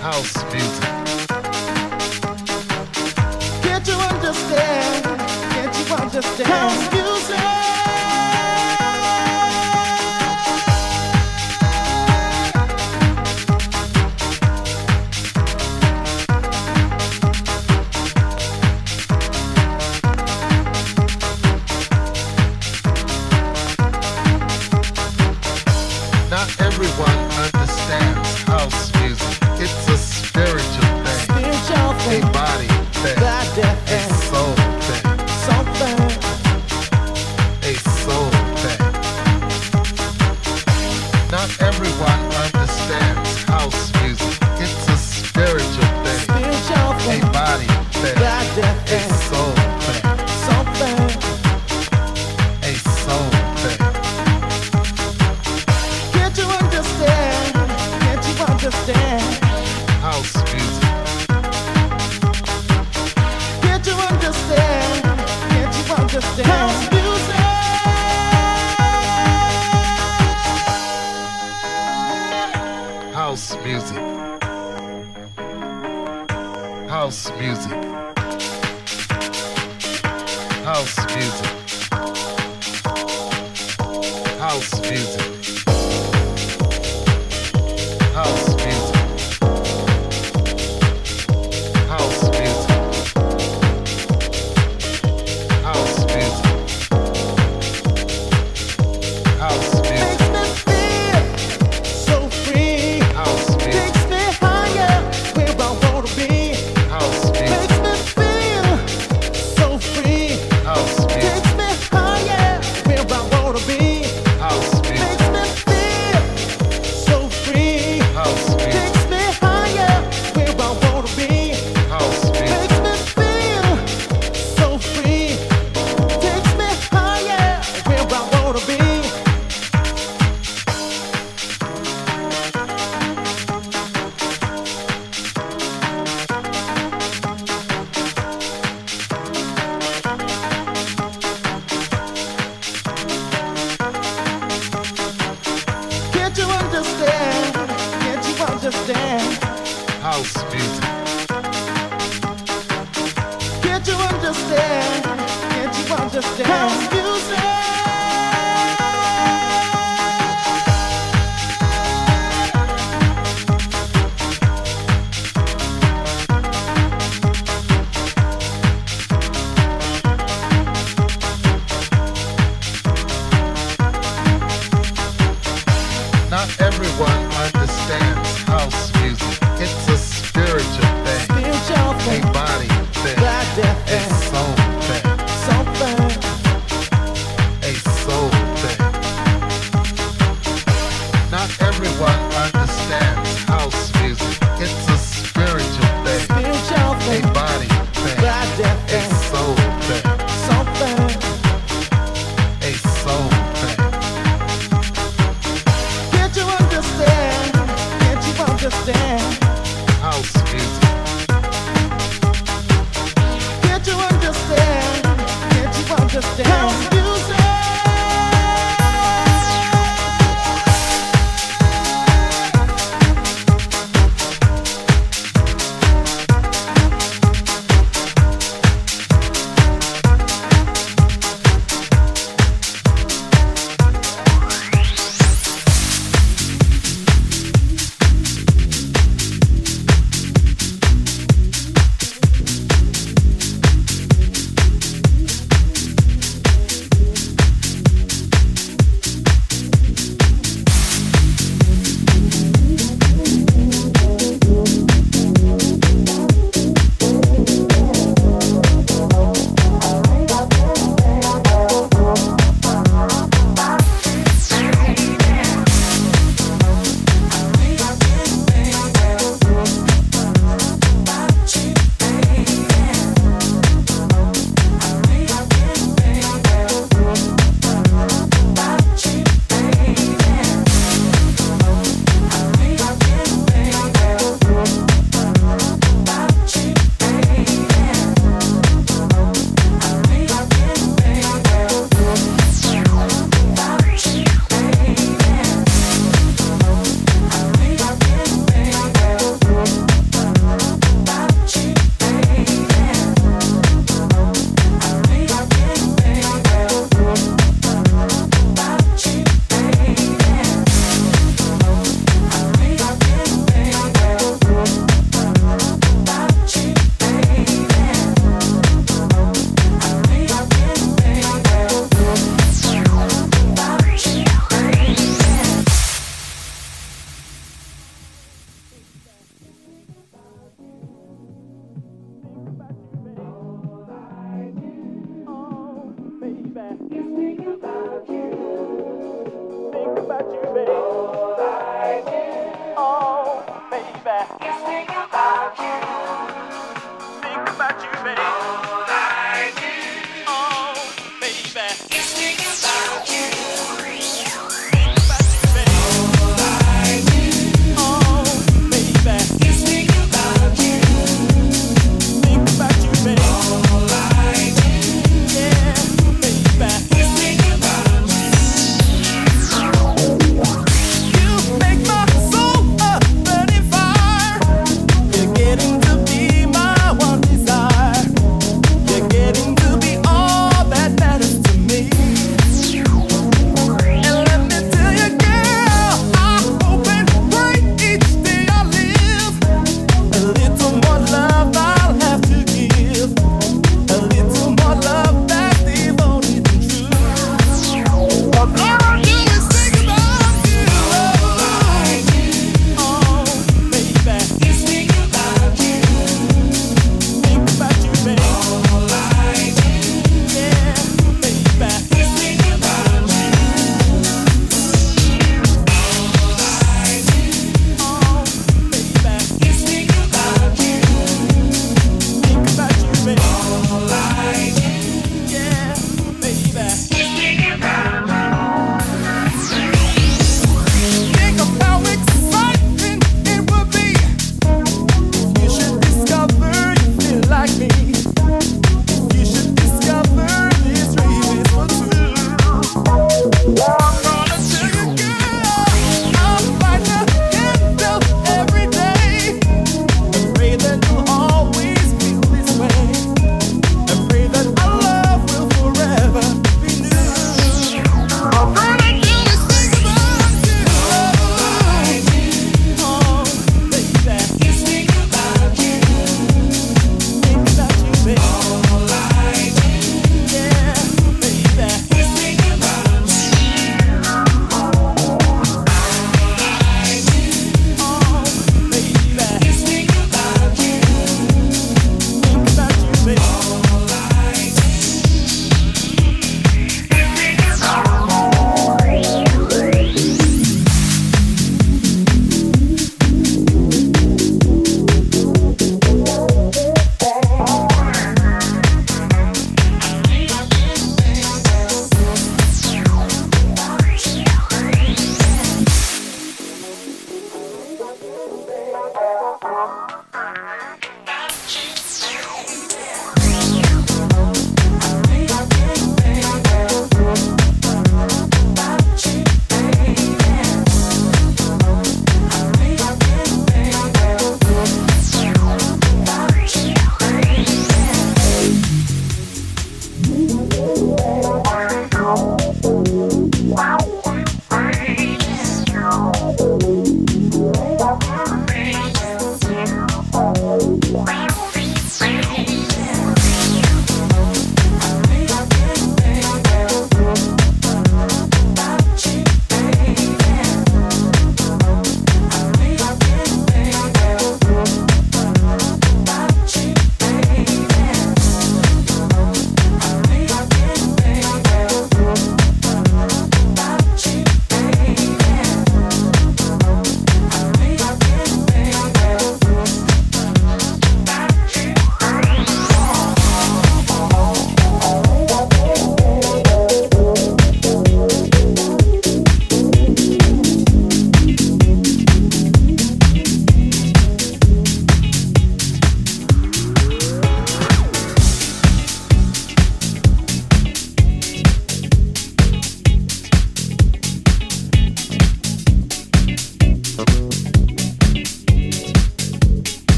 House music.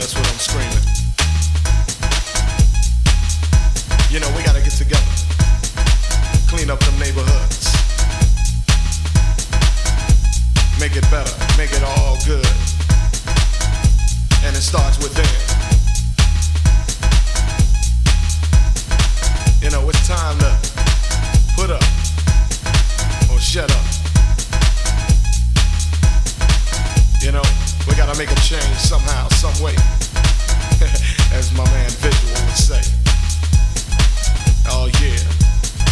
that's what I'm screaming. You know, we gotta get together, clean up them neighborhoods, make it better, make it all good. And it starts within. You know, it's time to put up or shut up. gotta make a change somehow, some way. As my man Visual would say. Oh yeah.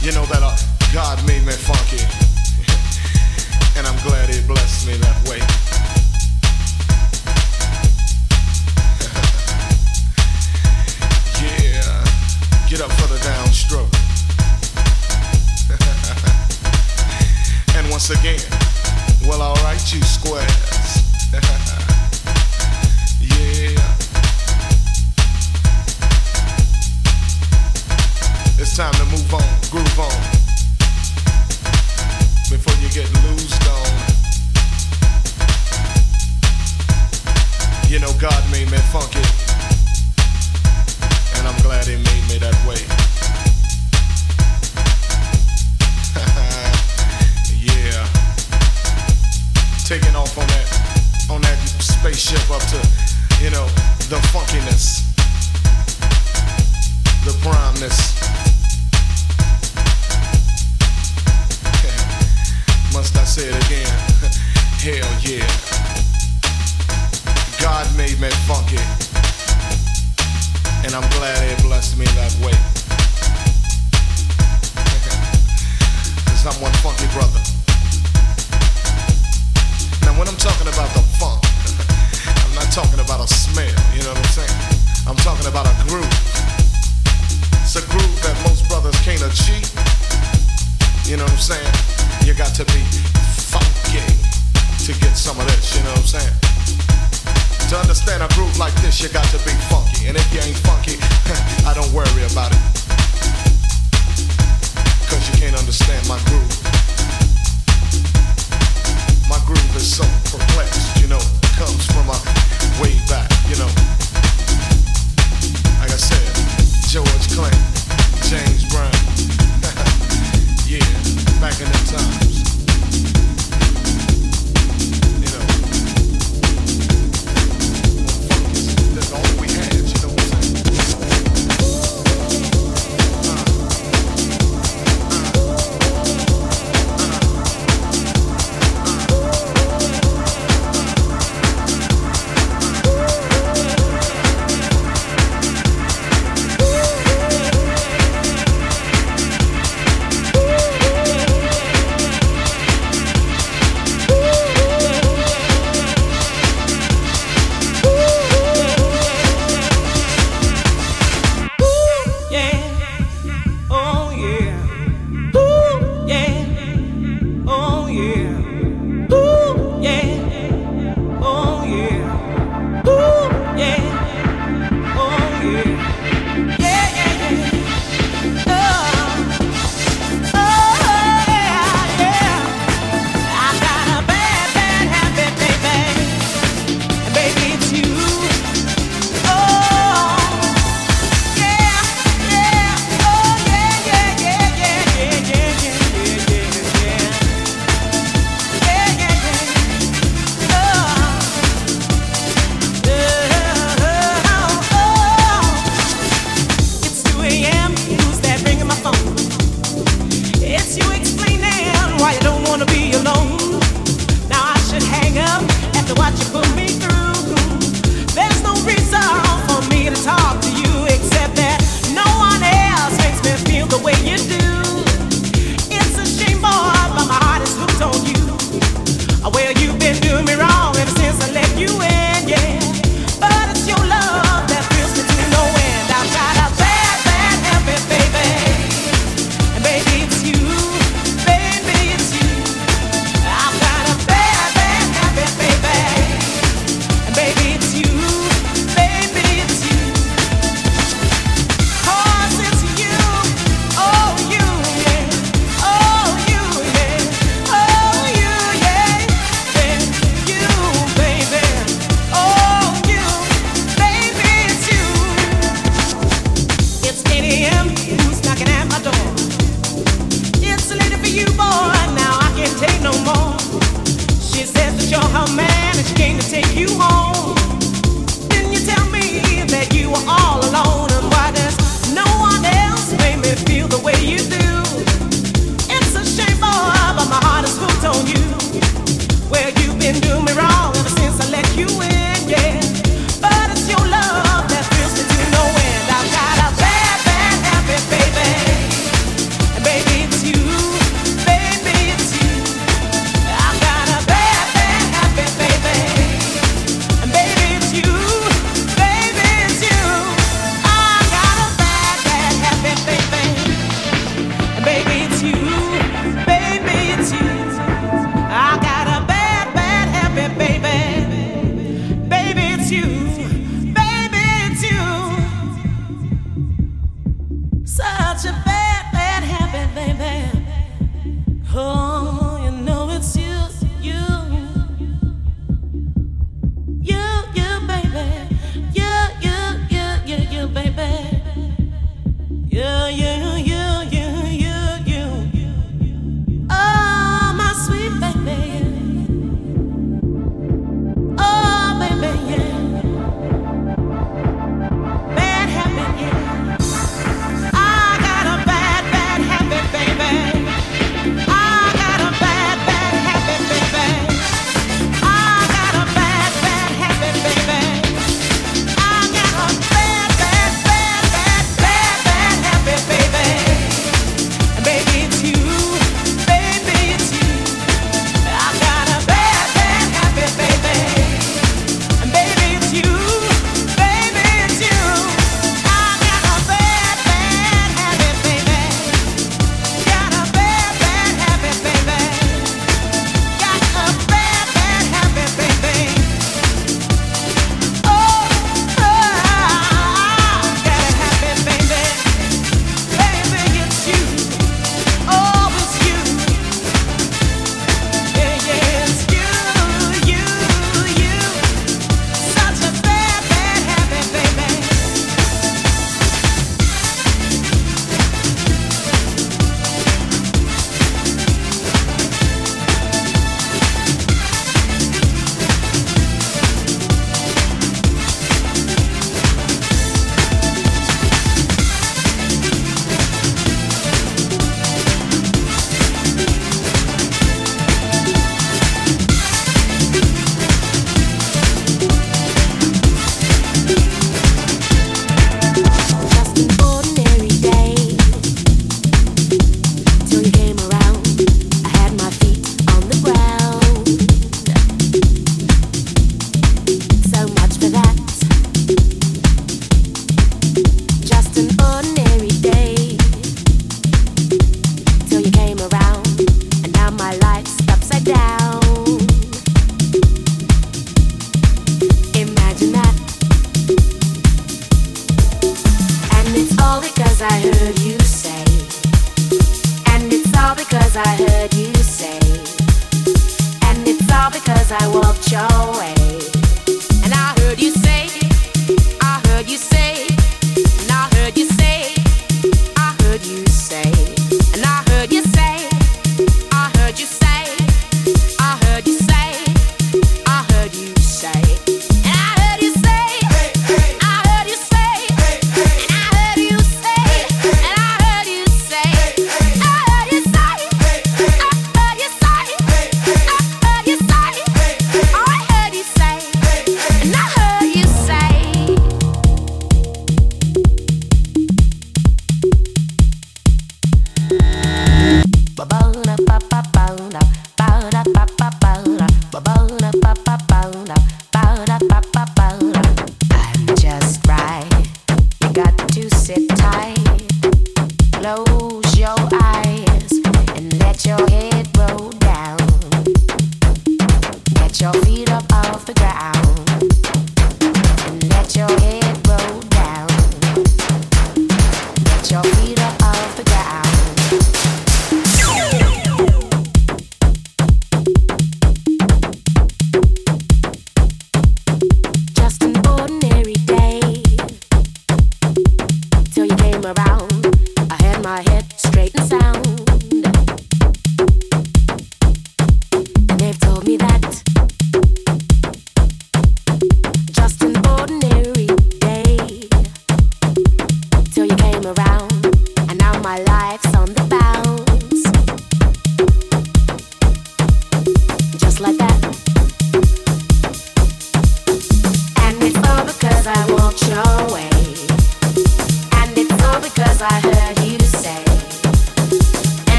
You know that uh, God made me funky. and I'm glad he blessed me that way. yeah. Get up for the downstroke. and once again, up to, you know, the fun.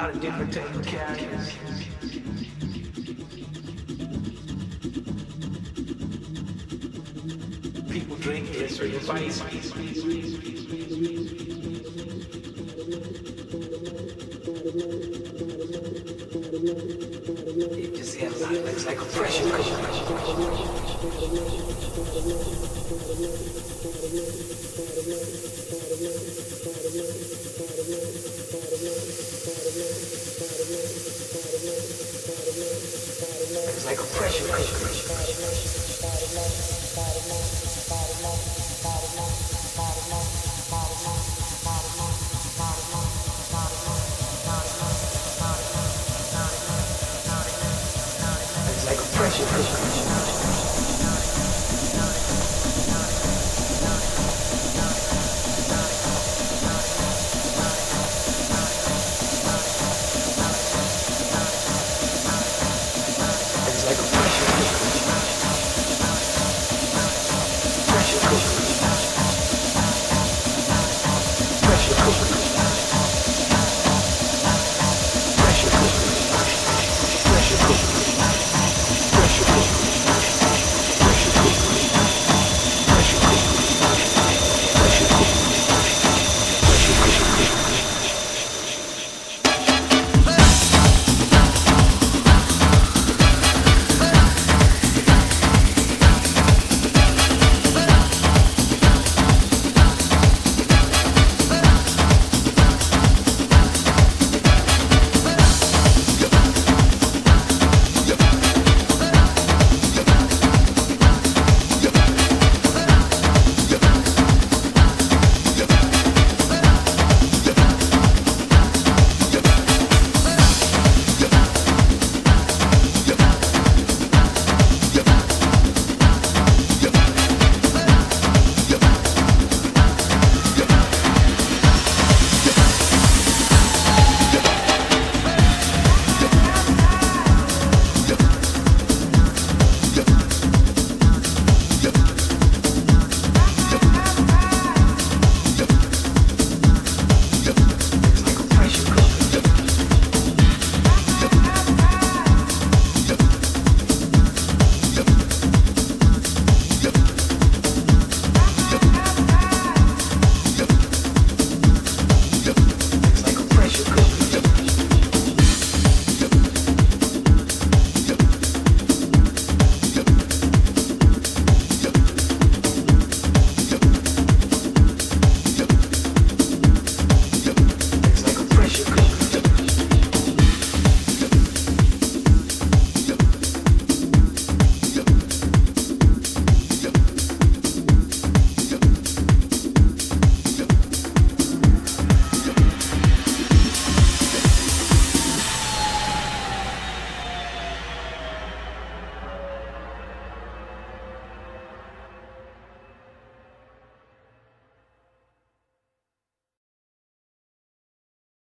Lot of different. People drink or device. It just has it's like a pressure pressure